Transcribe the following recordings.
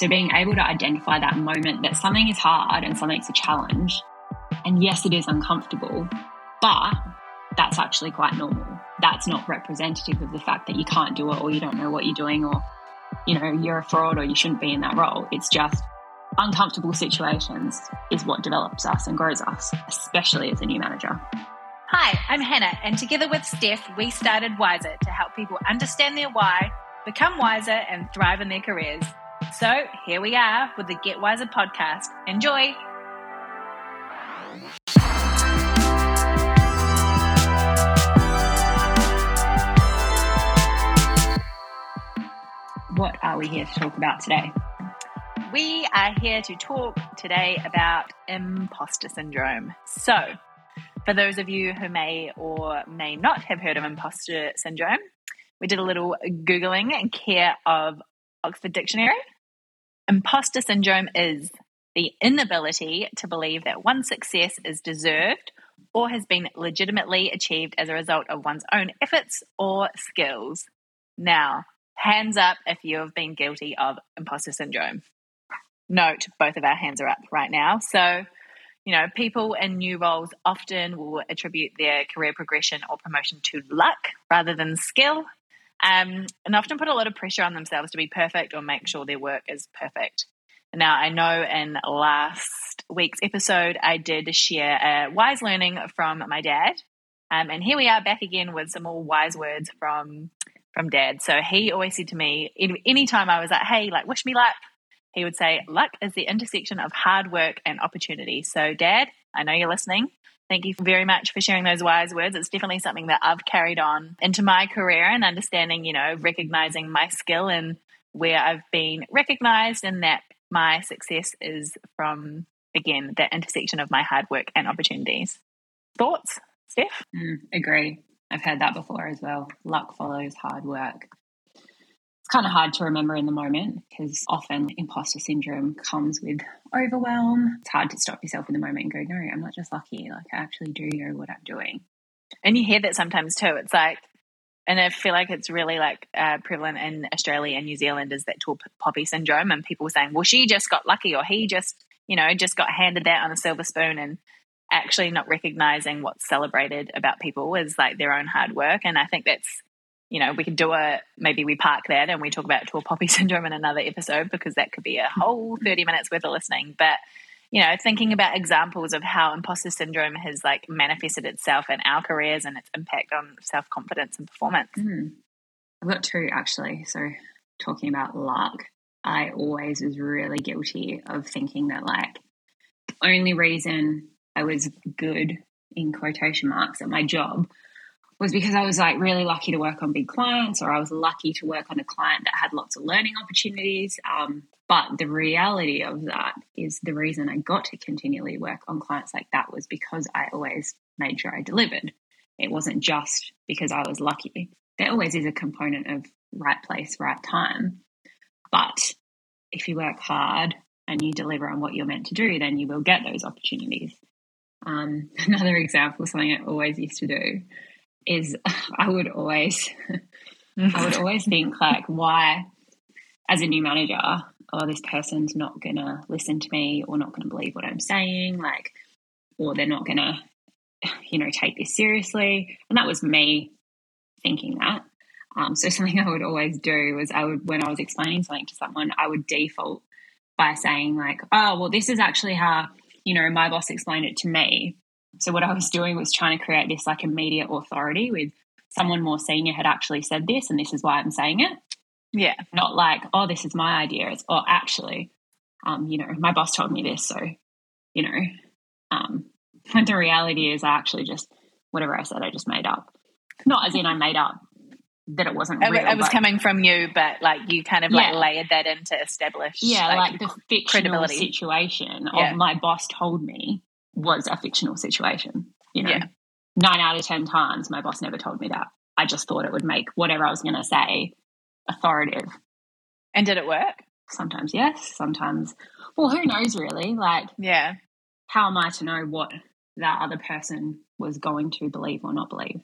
So being able to identify that moment that something is hard and something's a challenge, and yes, it is uncomfortable, but that's actually quite normal. That's not representative of the fact that you can't do it or you don't know what you're doing or, you know, you're a fraud or you shouldn't be in that role. It's just uncomfortable situations is what develops us and grows us, especially as a new manager. Hi, I'm Hannah, and together with Steph, we started Whyser to help people understand their why, become wiser, and thrive in their careers. So here we are with the Get Whyser podcast. Enjoy! What are we here to talk about today? We are here to talk today about imposter syndrome. So, for those of you who may or may not have heard of imposter syndrome, we did a little Googling and care of Oxford Dictionary. Imposter syndrome is the inability to believe that one's success is deserved or has been legitimately achieved as a result of one's own efforts or skills. Now, hands up if you have been guilty of imposter syndrome. Note, both of our hands are up right now. So, you know, people in new roles often will attribute their career progression or promotion to luck rather than skill um, and often put a lot of pressure on themselves to be perfect or make sure their work is perfect. Now, I know in last week's episode, I did share a wise learning from my dad. Um, and here we are back again with some more wise words from from dad. So he always said to me, anytime I was like, hey, like, wish me luck, he would say, luck is the intersection of hard work and opportunity. So, dad, I know you're listening. Thank you very much for sharing those wise words. It's definitely something that I've carried on into my career and understanding, you know, recognizing my skill and where I've been recognized and that my success is from, again, that intersection of my hard work and opportunities. Thoughts, Steph? Mm, agree. I've heard that before as well. Luck follows hard work kind of hard to remember in the moment because often imposter syndrome comes with overwhelm. It's hard to stop yourself in the moment and go, no, I'm not just lucky. Like, I actually do know what I'm doing. And you hear that sometimes too. It's like, and I feel like it's really like uh, prevalent in Australia and New Zealand is that tall poppy syndrome, and people saying, "Well, she just got lucky," or "He just, you know, just got handed that on a silver spoon," and actually not recognizing what's celebrated about people is like their own hard work. And I think that's you know, we could do a maybe we park that and we talk about tall poppy syndrome in another episode because that could be a whole 30 minutes worth of listening. But, you know, thinking about examples of how imposter syndrome has like manifested itself in our careers and its impact on self confidence and performance. Mm. I've got two actually. So, talking about luck, I always was really guilty of thinking that like the only reason I was good in quotation marks at my job was because I was like really lucky to work on big clients, or I was lucky to work on a client that had lots of learning opportunities. Um, but the reality of that is the reason I got to continually work on clients like that was because I always made sure I delivered. It wasn't just because I was lucky. There always is a component of right place, right time. But if you work hard and you deliver on what you're meant to do, then you will get those opportunities. Um, another example, something I always used to do is I would always I would always think like why as a new manager oh this person's not gonna listen to me or not gonna believe what I'm saying like or they're not gonna you know take this seriously. And that was me thinking that. Um, so something I would always do was I would when I was explaining something to someone I would default by saying like oh well this is actually how you know my boss explained it to me so what I was doing was trying to create this like immediate authority with someone more senior had actually said this and this is why I'm saying it. Yeah. Not like, oh, this is my idea. It's oh actually, um, you know, my boss told me this, so, you know, um, the reality is I actually just whatever I said I just made up. Not as in I made up that it wasn't real, it was coming from you, but like you kind of yeah. like layered that in to establish Yeah, like, like the fictional situation yeah. of my boss told me was a fictional situation. You know, yeah. nine out of 10 times, my boss never told me that. I just thought it would make whatever I was going to say authoritative. And did it work? Sometimes yes, sometimes. Well, who knows really? Like, yeah. How am I to know what that other person was going to believe or not believe?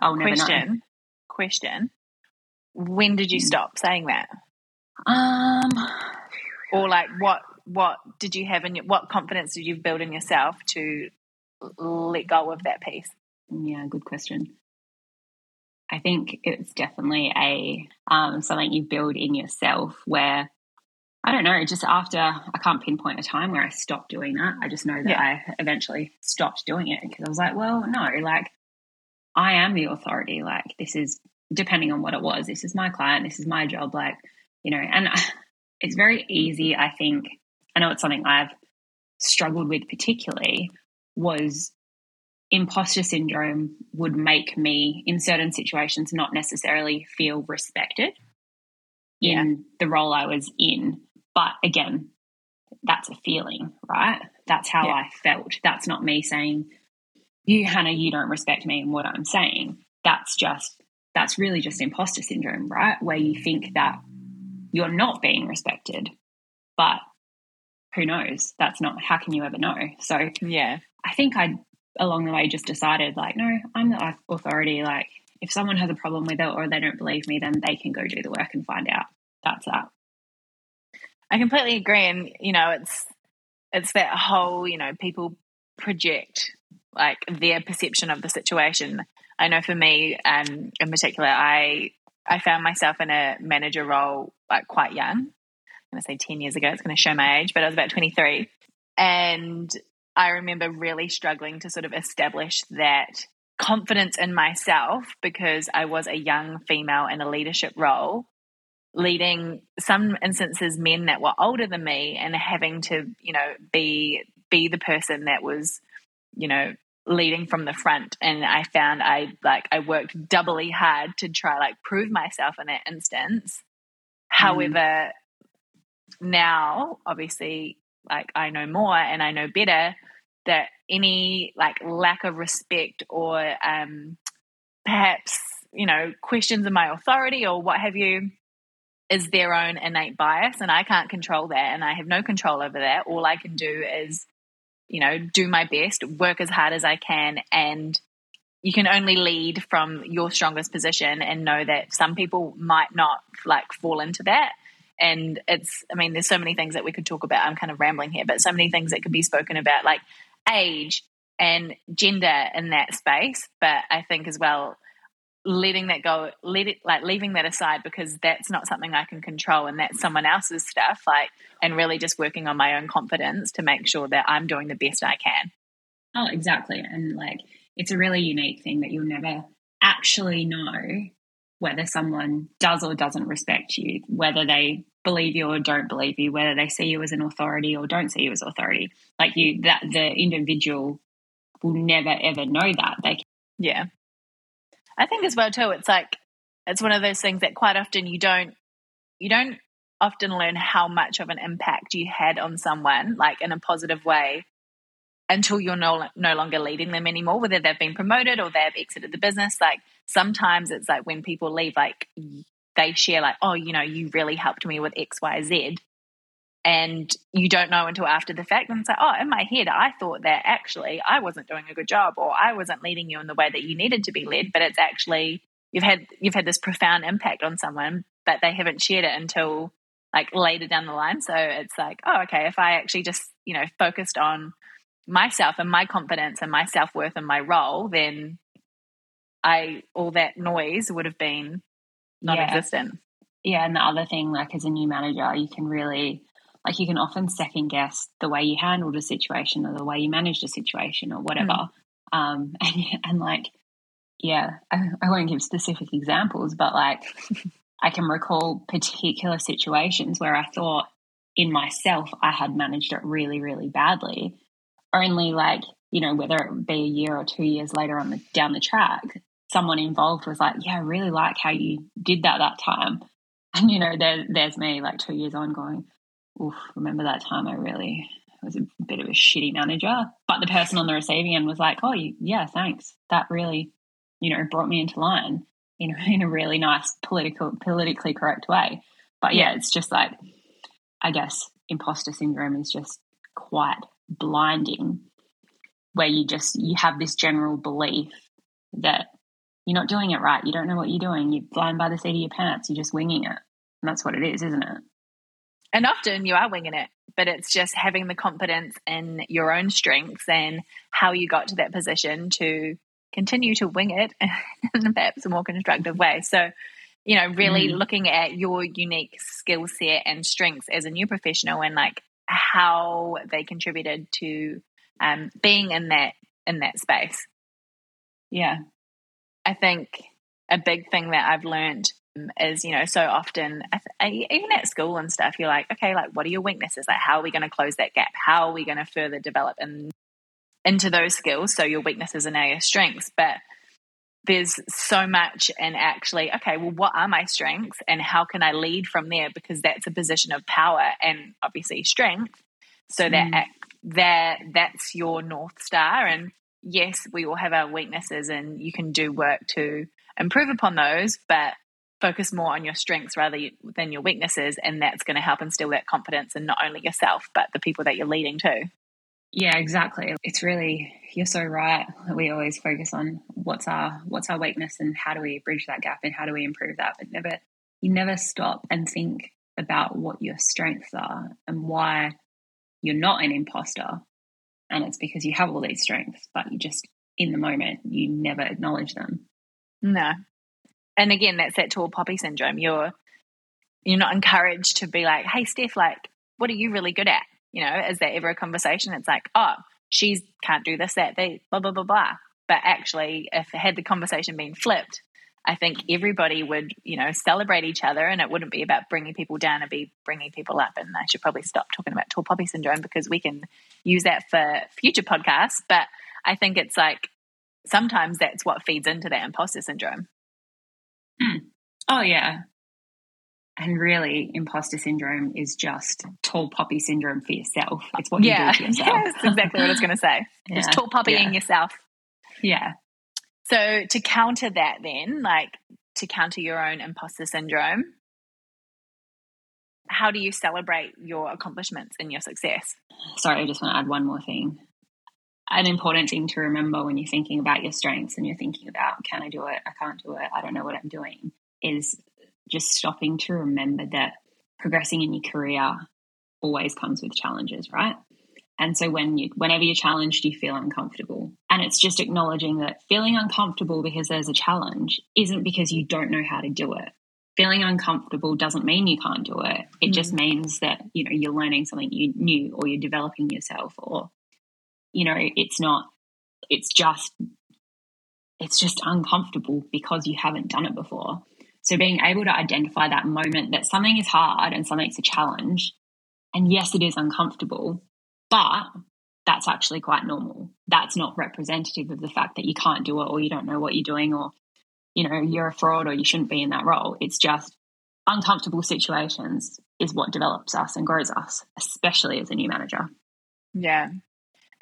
I'll never Question. know. Question. When did you hmm. stop saying that? Um, or like what what did you have in your, what confidence did you build in yourself to let go of that piece? Yeah, good question. I think it's definitely a um, something you build in yourself where I don't know, just after I can't pinpoint a time where I stopped doing that. I just know that yeah. I eventually stopped doing it because I was like, well, no, like I am the authority. Like this is depending on what it was. This is my client. This is my job. Like you know, and it's very easy. I think I know it's something I've struggled with particularly was imposter syndrome would make me in certain situations not necessarily feel respected yeah. in the role I was in but again, that's a feeling, right? That's how yeah. I felt. That's not me saying, you, Hannah, you don't respect me and what I'm saying. That's just, that's really just imposter syndrome, right? Where you think that you're not being respected. But who knows? That's not, how can you ever know? So, yeah, I think I, along the way, just decided, like, no, I'm the authority. Like, if someone has a problem with it or they don't believe me, then they can go do the work and find out. That's that. I completely agree, and you know, it's it's that whole you know people project like their perception of the situation. I know for me, um, in particular, I I found myself in a manager role like quite young. Going to say ten years ago. It's going to show my age, but I was about twenty three, and I remember really struggling to sort of establish that confidence in myself because I was a young female in a leadership role leading some instances men that were older than me and having to you know be be the person that was you know leading from the front and i found i like i worked doubly hard to try like prove myself in that instance mm. however now obviously like i know more and i know better that any like lack of respect or um perhaps you know questions of my authority or what have you is their own innate bias and I can't control that and I have no control over that. All I can do is, you know, do my best, work as hard as I can and you can only lead from your strongest position and know that some people might not like fall into that. And it's, I mean, there's so many things that we could talk about. I'm kind of rambling here, but so many things that could be spoken about, like age and gender in that space. But I think as well, letting that go, let it like leaving that aside because that's not something I can control and that's someone else's stuff. Like, and really just working on my own confidence to make sure that I'm doing the best I can. Oh, exactly. And like, it's a really unique thing that you'll never actually know whether someone does or doesn't respect you, whether they believe you or don't believe you, whether they see you as an authority or don't see you as authority. Like you, that the individual will never ever know that. They yeah. I think as well too, it's like it's one of those things that quite often you don't you don't often learn how much of an impact you had on someone, like in a positive way, until you're no no longer leading them anymore, whether they've been promoted or they've exited the business. Like sometimes it's like when people leave, like they share like, oh, you know, you really helped me with X, Y, Z. And you don't know until after the fact and say oh in my head i thought that actually i wasn't doing a good job or i wasn't leading you in the way that you needed to be led but it's actually you've had you've had this profound impact on someone but they haven't shared it until like later down the line. So it's like oh okay if i actually just you know focused on myself and my confidence and my self-worth and my role then i all that noise would have been non-existent yeah. yeah and the other thing like as a new manager you can really like you can often second guess the way you handled a situation or the way you managed a situation or whatever. Mm. Um, and, and like, yeah, I, I won't give specific examples, but like, I can recall particular situations where I thought in myself I had managed it really, really badly. Only like, you know, whether it be a year or two years later on the down the track, someone involved was like, Yeah, I really like how you did that that time. And you know, there, there's me like two years on going, oof, remember that time I really was a bit of a shitty manager. But the person on the receiving end was like, oh, yeah, thanks. That really, you know, brought me into line in, in a really nice political, politically correct way. But yeah, it's just like, I guess imposter syndrome is just quite blinding where you just, you have this general belief that you're not doing it right. You don't know what you're doing. You're flying by the seat of your pants. You're just winging it. And that's what it is, isn't it? And often you are winging it, but it's just having the confidence in your own strengths and how you got to that position to continue to wing it in perhaps a more constructive way. So, you know, really mm. looking at your unique skill set and strengths as a new professional and like how they contributed to um, being in that in that space. Yeah, I think a big thing that I've learned is you know so often even at school and stuff you're like okay like what are your weaknesses? Like how are we going to close that gap? How are we going to further develop and into those skills so your weaknesses are now your strengths? But there's so much in actually okay well what are my strengths and how can i lead from there? Because that's a position of power and obviously strength so that mm. that that's your north star and yes we all have our weaknesses and you can do work to improve upon those but focus more on your strengths rather than your weaknesses and that's going to help instill that confidence in not only yourself but the people that you're leading too yeah exactly. It's really you're so right we always focus on what's our what's our weakness and how do we bridge that gap and how do we improve that but never you never stop and think about what your strengths are and why you're not an imposter and it's because you have all these strengths but you just in the moment you never acknowledge them no and again, that's that tall poppy syndrome. You're you're not encouraged to be like, "Hey, Steph, like, what are you really good at?" You know, is there ever a conversation? It's like, "Oh, she's can't do this, that, they, blah, blah, blah, blah." But actually, if had the conversation been flipped, I think everybody would, you know, celebrate each other, and it wouldn't be about bringing people down and be bringing people up. And I should probably stop talking about tall poppy syndrome because we can use that for future podcasts. But I think it's like sometimes that's what feeds into that imposter syndrome. Mm. Oh, yeah. And really, imposter syndrome is just tall poppy syndrome for yourself. It's what yeah. you do to yourself. yeah, that's exactly what I was going to say. yeah. Just tall poppying yeah. yourself. Yeah. So, to counter that, then, like to counter your own imposter syndrome, how do you celebrate your accomplishments and your success? Sorry, I just want to add one more thing an important thing to remember when you're thinking about your strengths and you're thinking about can I do it? I can't do it. I don't know what I'm doing. Is just stopping to remember that progressing in your career always comes with challenges, right? And so when you whenever you're challenged, you feel uncomfortable. And it's just acknowledging that feeling uncomfortable because there's a challenge isn't because you don't know how to do it. Feeling uncomfortable doesn't mean you can't do it. It mm. just means that, you know, you're learning something new or you're developing yourself or you know, it's not, it's just, it's just uncomfortable because you haven't done it before. So being able to identify that moment that something is hard and something's a challenge, and yes, it is uncomfortable, but that's actually quite normal. That's not representative of the fact that you can't do it or you don't know what you're doing or, you know, you're a fraud or you shouldn't be in that role. It's just uncomfortable situations is what develops us and grows us, especially as a new manager. Yeah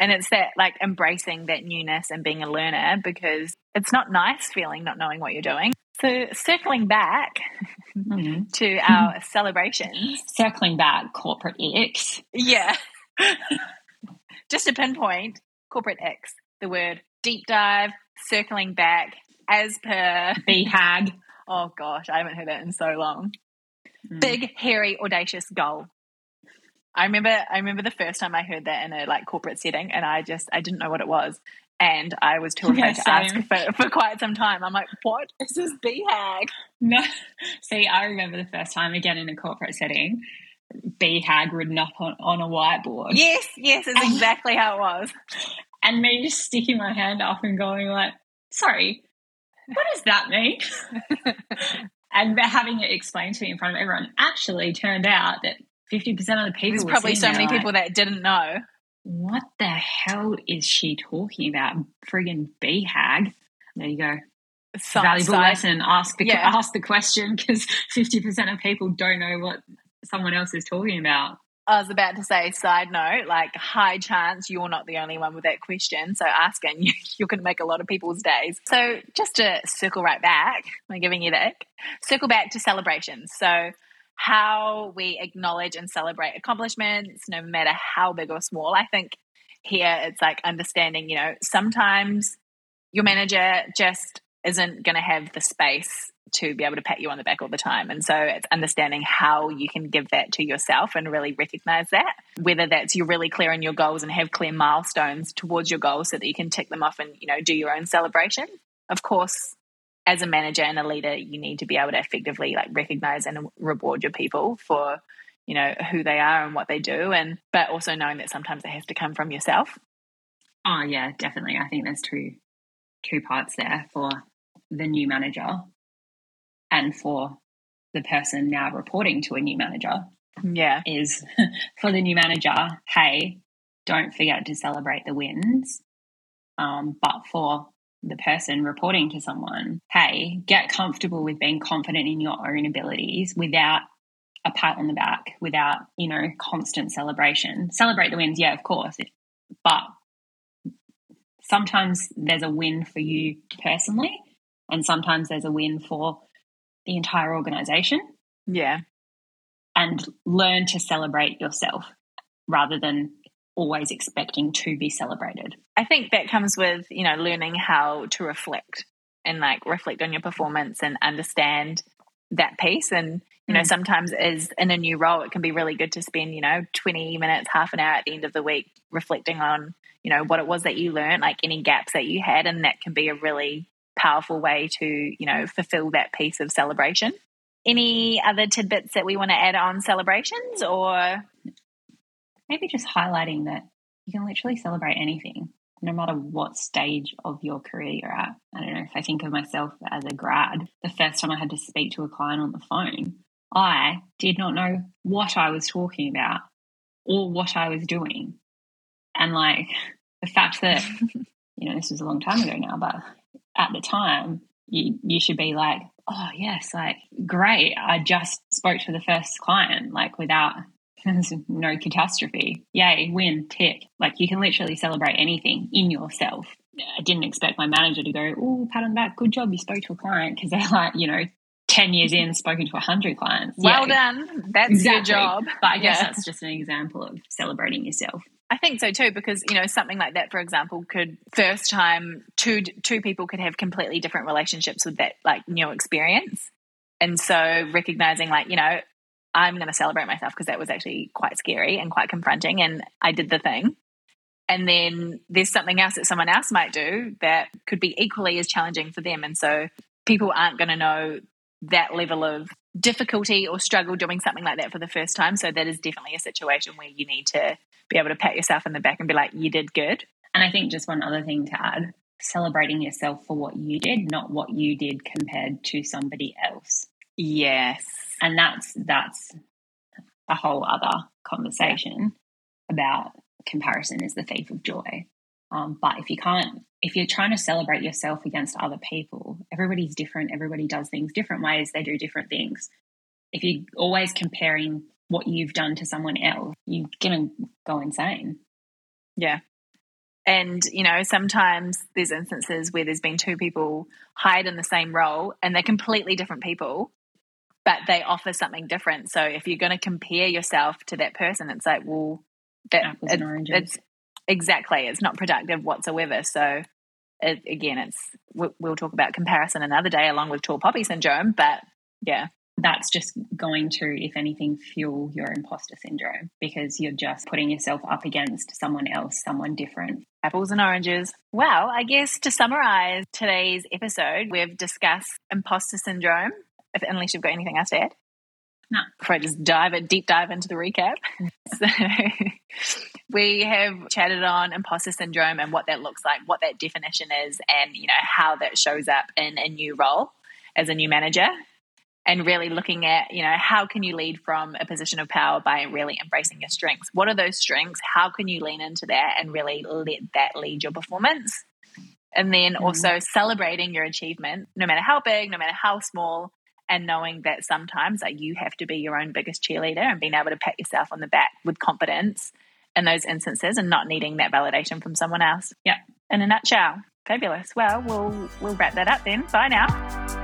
and it's that like embracing that newness and being a learner because it's not nice feeling not knowing what you're doing. So circling back mm-hmm. to our celebrations. Circling back, corporate X. Yeah. Just to pinpoint, corporate X, the word deep dive, circling back as per BHAG. Oh gosh, I haven't heard that in so long. Mm. Big, hairy, audacious goal. I remember I remember the first time I heard that in a like corporate setting and I just I didn't know what it was. And I was too afraid yeah, to ask for, for quite some time. I'm like, what is this BHAG? No. See, I remember the first time again in a corporate setting, BHAG written up on, on a whiteboard. Yes, yes, it's exactly how it was. And me just sticking my hand up and going like, sorry, what does that mean? and having it explained to me in front of everyone actually turned out that 50% of the people. There's probably so many like, people that didn't know. What the hell is she talking about? Friggin' BHAG. There you go. Some Valuable side. lesson. Ask the, yeah. ask the question because 50% of people don't know what someone else is talking about. I was about to say, side note, like high chance you're not the only one with that question. So asking you, you're going to make a lot of people's days. So just to circle right back, I'm giving you that. Circle back to celebrations. So how we acknowledge and celebrate accomplishments, no matter how big or small. I think here it's like understanding, you know, sometimes your manager just isn't going to have the space to be able to pat you on the back all the time. And so it's understanding how you can give that to yourself and really recognize that. Whether that's you're really clear on your goals and have clear milestones towards your goals so that you can tick them off and, you know, do your own celebration. Of course, as a manager and a leader, you need to be able to effectively like recognize and reward your people for, you know, who they are and what they do. And but also knowing that sometimes it has to come from yourself. Oh yeah, definitely. I think there's two two parts there for the new manager and for the person now reporting to a new manager. Yeah. Is for the new manager, hey, don't forget to celebrate the wins. Um, but for the person reporting to someone, hey, get comfortable with being confident in your own abilities without a pat on the back, without, you know, constant celebration. Celebrate the wins, yeah, of course. But sometimes there's a win for you personally, and sometimes there's a win for the entire organization. Yeah. And learn to celebrate yourself rather than always expecting to be celebrated. I think that comes with, you know, learning how to reflect and like reflect on your performance and understand that piece. And, you know, mm. sometimes as in a new role, it can be really good to spend, you know, 20 minutes, half an hour at the end of the week reflecting on, you know, what it was that you learned, like any gaps that you had. And that can be a really powerful way to, you know, fulfill that piece of celebration. Any other tidbits that we want to add on celebrations or maybe just highlighting that you can literally celebrate anything no matter what stage of your career you're at. I don't know if I think of myself as a grad, the first time I had to speak to a client on the phone, I did not know what I was talking about or what I was doing. And like the fact that, you know, this was a long time ago now, but at the time, you, you should be like, oh, yes, like, great. I just spoke to the first client, like, without no catastrophe. Yay, win, tick. Like, you can literally celebrate anything in yourself. I didn't expect my manager to go, oh, pat on the back, good job, you spoke to a client, because they're like, you know, 10 years in, spoken to 100 clients. Well yeah. done. That's exactly. your job. But I guess yeah. that's just an example of celebrating yourself. I think so too, because you know something like that, for example, could first time two two people could have completely different relationships with that like new experience, and so recognizing like you know I'm going to celebrate myself because that was actually quite scary and quite confronting, and I did the thing. And then there's something else that someone else might do that could be equally as challenging for them, and so people aren't going to know that level of difficulty or struggle doing something like that for the first time. So that is definitely a situation where you need to be able to pat yourself in the back and be like, you did good. And I think just one other thing to add celebrating yourself for what you did, not what you did compared to somebody else. Yes. And that's that's a whole other conversation yeah. about comparison is the thief of joy. Um, but if you can't, if you're trying to celebrate yourself against other people, everybody's different. Everybody does things different ways. They do different things. If you're always comparing what you've done to someone else, you're going to go insane. Yeah. And, you know, sometimes there's instances where there's been two people hired in the same role and they're completely different people, but they offer something different. So if you're going to compare yourself to that person, it's like, well, that it, it's exactly, it's not productive whatsoever. So it, again, it's we'll talk about comparison another day along with tall poppy syndrome, but yeah, that's just going to, if anything, fuel your imposter syndrome because you're just putting yourself up against someone else, someone different. Apples and oranges. Well, I guess to summarize today's episode, we've discussed imposter syndrome. If, unless you've got anything else to add. No. Before I just dive a deep dive into the recap. so we have chatted on imposter syndrome and what that looks like, what that definition is, and you know how that shows up in a new role as a new manager and really looking at you know how can you lead from a position of power by really embracing your strengths? What are those strengths? How can you lean into that and really let that lead your performance? And then mm-hmm. also celebrating your achievement no matter how big no matter how small and knowing that sometimes like you have to be your own biggest cheerleader and being able to pat yourself on the back with confidence in those instances and not needing that validation from someone else. Yeah in a nutshell. Fabulous. Well we'll we'll wrap that up then. Bye now